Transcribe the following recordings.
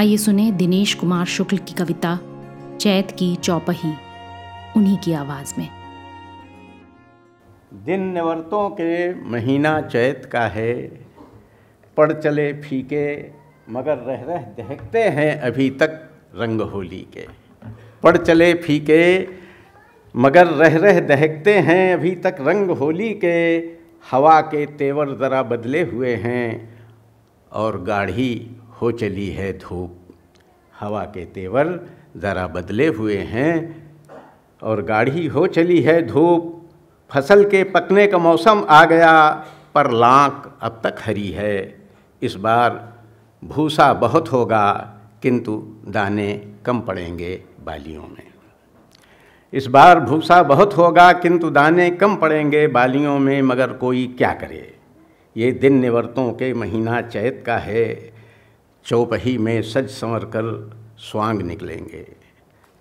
आइए सुने दिनेश कुमार शुक्ल की कविता, चैत की चौपही, उन्हीं की आवाज़ में। दिन निवर्तों के महीना चैत का है पड़ चले फीके, मगर रह रह दहकते हैं अभी तक रंग होली के। पड़ चले फीके, मगर रह रह दहकते हैं अभी तक रंग होली के। हवा के तेवर ज़रा बदले हुए हैं, और गाढ़ी हो चली है धूप। हवा के तेवर ज़रा बदले हुए हैं और गाढ़ी हो चली है धूप। फ़सल के पकने का मौसम आ गया, पर लाख अब तक हरी है। इस बार भूसा बहुत होगा, किंतु दाने कम पड़ेंगे बालियों में। इस बार भूसा बहुत होगा, किंतु दाने कम पड़ेंगे बालियों में, मगर कोई क्या करे? ये दिन निवर्तों के महीना चैत का है। चौपही में सज संवर कर स्वांग निकलेंगे।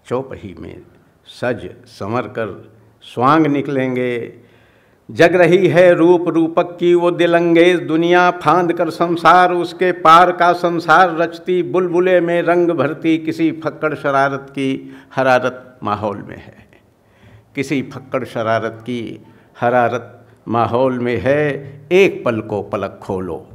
चौपही में सज संवर कर स्वांग निकलेंगे। जग रही है रूप रूपक की वो दिलंगेज दुनिया फांद कर संसार उसके पार का संसार रचती। बुलबुले में रंग भरती किसी फक्कड़ शरारत की हरारत माहौल में है। किसी फक्कड़ शरारत की हरारत माहौल में है। एक पल को पलक खोलो।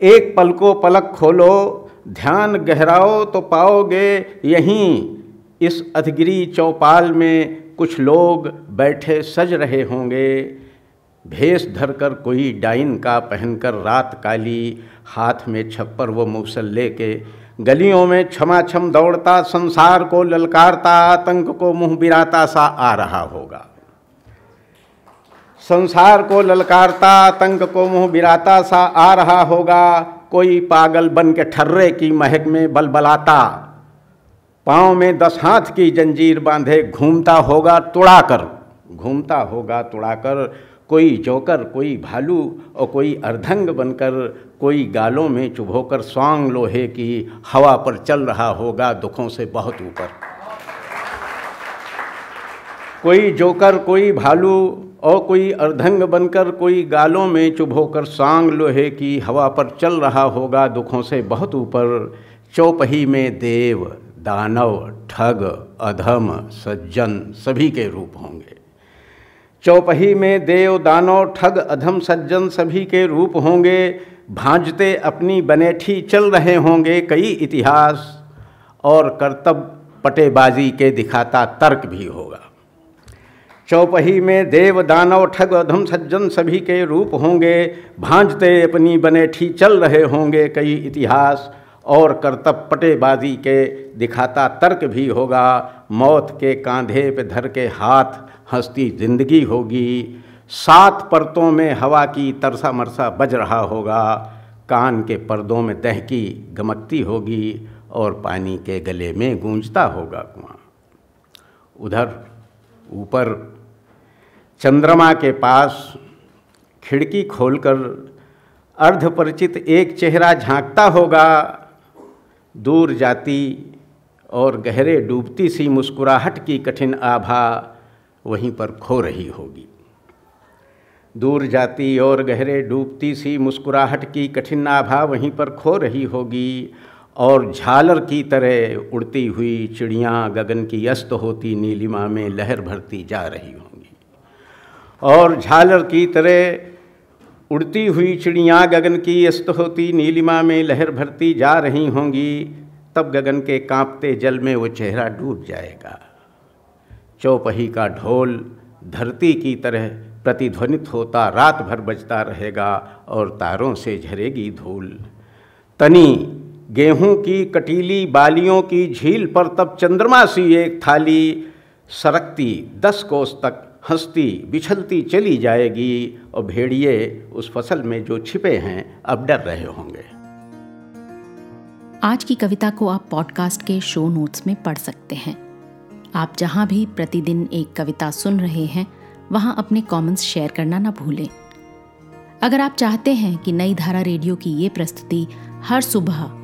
एक पल को पलक खोलो, ध्यान गहराओ तो पाओगे यहीं। इस अधगिरी चौपाल में कुछ लोग बैठे सज रहे होंगे। भेष धरकर कोई डाइन का पहनकर रात काली हाथ में छप्पर वो मूसल लेके गलियों में क्षमा छम दौड़ता, संसार को ललकारता, आतंक को मुँह बिराता सा आ रहा होगा। संसार को ललकारता, आतंक को मुँह बिराता सा आ रहा होगा। कोई पागल बन के ठर्रे की महक में बलबलाता। पाँव में दस हाथ की जंजीर बांधे घूमता होगा तुड़ाकर। घूमता होगा तुड़ाकर। कोई जोकर, कोई भालू और कोई अर्धंग बनकर कोई गालों में चुभोकर स्वांग लोहे की हवा पर चल रहा होगा दुखों से बहुत ऊपर। कोई जोकर, कोई भालू और कोई अर्धंग बनकर कोई गालों में चुभ होकर सांग लोहे की हवा पर चल रहा होगा दुखों से बहुत ऊपर, चौपही में देव, दानव, ठग, अधम, सज्जन सभी के रूप होंगे। चौपही में देव, दानव, ठग, अधम, सज्जन सभी के रूप होंगे। भांजते अपनी बनेठी चल रहे होंगे कई इतिहास, और कर्तव्य पटेबाजी के दिखाता तर्क भी होगा। चौपही में देव दानव ठग अधम सज्जन सभी के रूप होंगे, भांजते अपनी बनेठी चल रहे होंगे कई इतिहास, और करतब पटेबाजी के दिखाता तर्क भी होगा, मौत के कांधे पे धर के हाथ हंसती ज़िंदगी होगी। सात परतों में हवा की तरसा मरसा बज रहा होगा, कान के पर्दों में दहकी गमकती होगी, और पानी के गले में गूंजता होगा कुआँ। उधर ऊपर चंद्रमा के पास खिड़की खोलकर अर्धपरिचित एक चेहरा झांकता होगा। दूर जाती और गहरे डूबती सी मुस्कुराहट की कठिन आभा वहीं पर खो रही होगी। दूर जाती और गहरे डूबती सी मुस्कुराहट की कठिन आभा वहीं पर खो रही होगी। और झालर की तरह उड़ती हुई चिड़ियाँ गगन की अस्त होती नीलिमा में लहर भरती जा रही होंगी। और झालर की तरह उड़ती हुई चिड़ियाँ गगन की अस्त होती नीलिमा में लहर भरती जा रही होंगी, तब गगन के कांपते जल में वो चेहरा डूब जाएगा। चौपही का ढोल धरती की तरह प्रतिध्वनित होता, रात भर बजता रहेगा और तारों से झरेगी धूल। तनी गेहूँ की कटीली बालियों की झील पर तब चंद्रमा सी एक थाली सरकती, दस कोस तक हंसती, बिछलती चली जाएगी। और भेड़िए उस फ़सल में जो छिपे हैं, अब डर रहे होंगे। आज की कविता को आप पॉडकास्ट के शो नोट्स में पढ़ सकते हैं। आप जहाँ भी प्रतिदिन एक कविता सुन रहे हैं, वहाँ अपने कमेंट्स शेयर करना ना भूलें। अगर आप चाहते हैं कि नई धारा रेडियो की ये प्रस्तुति हर सुबह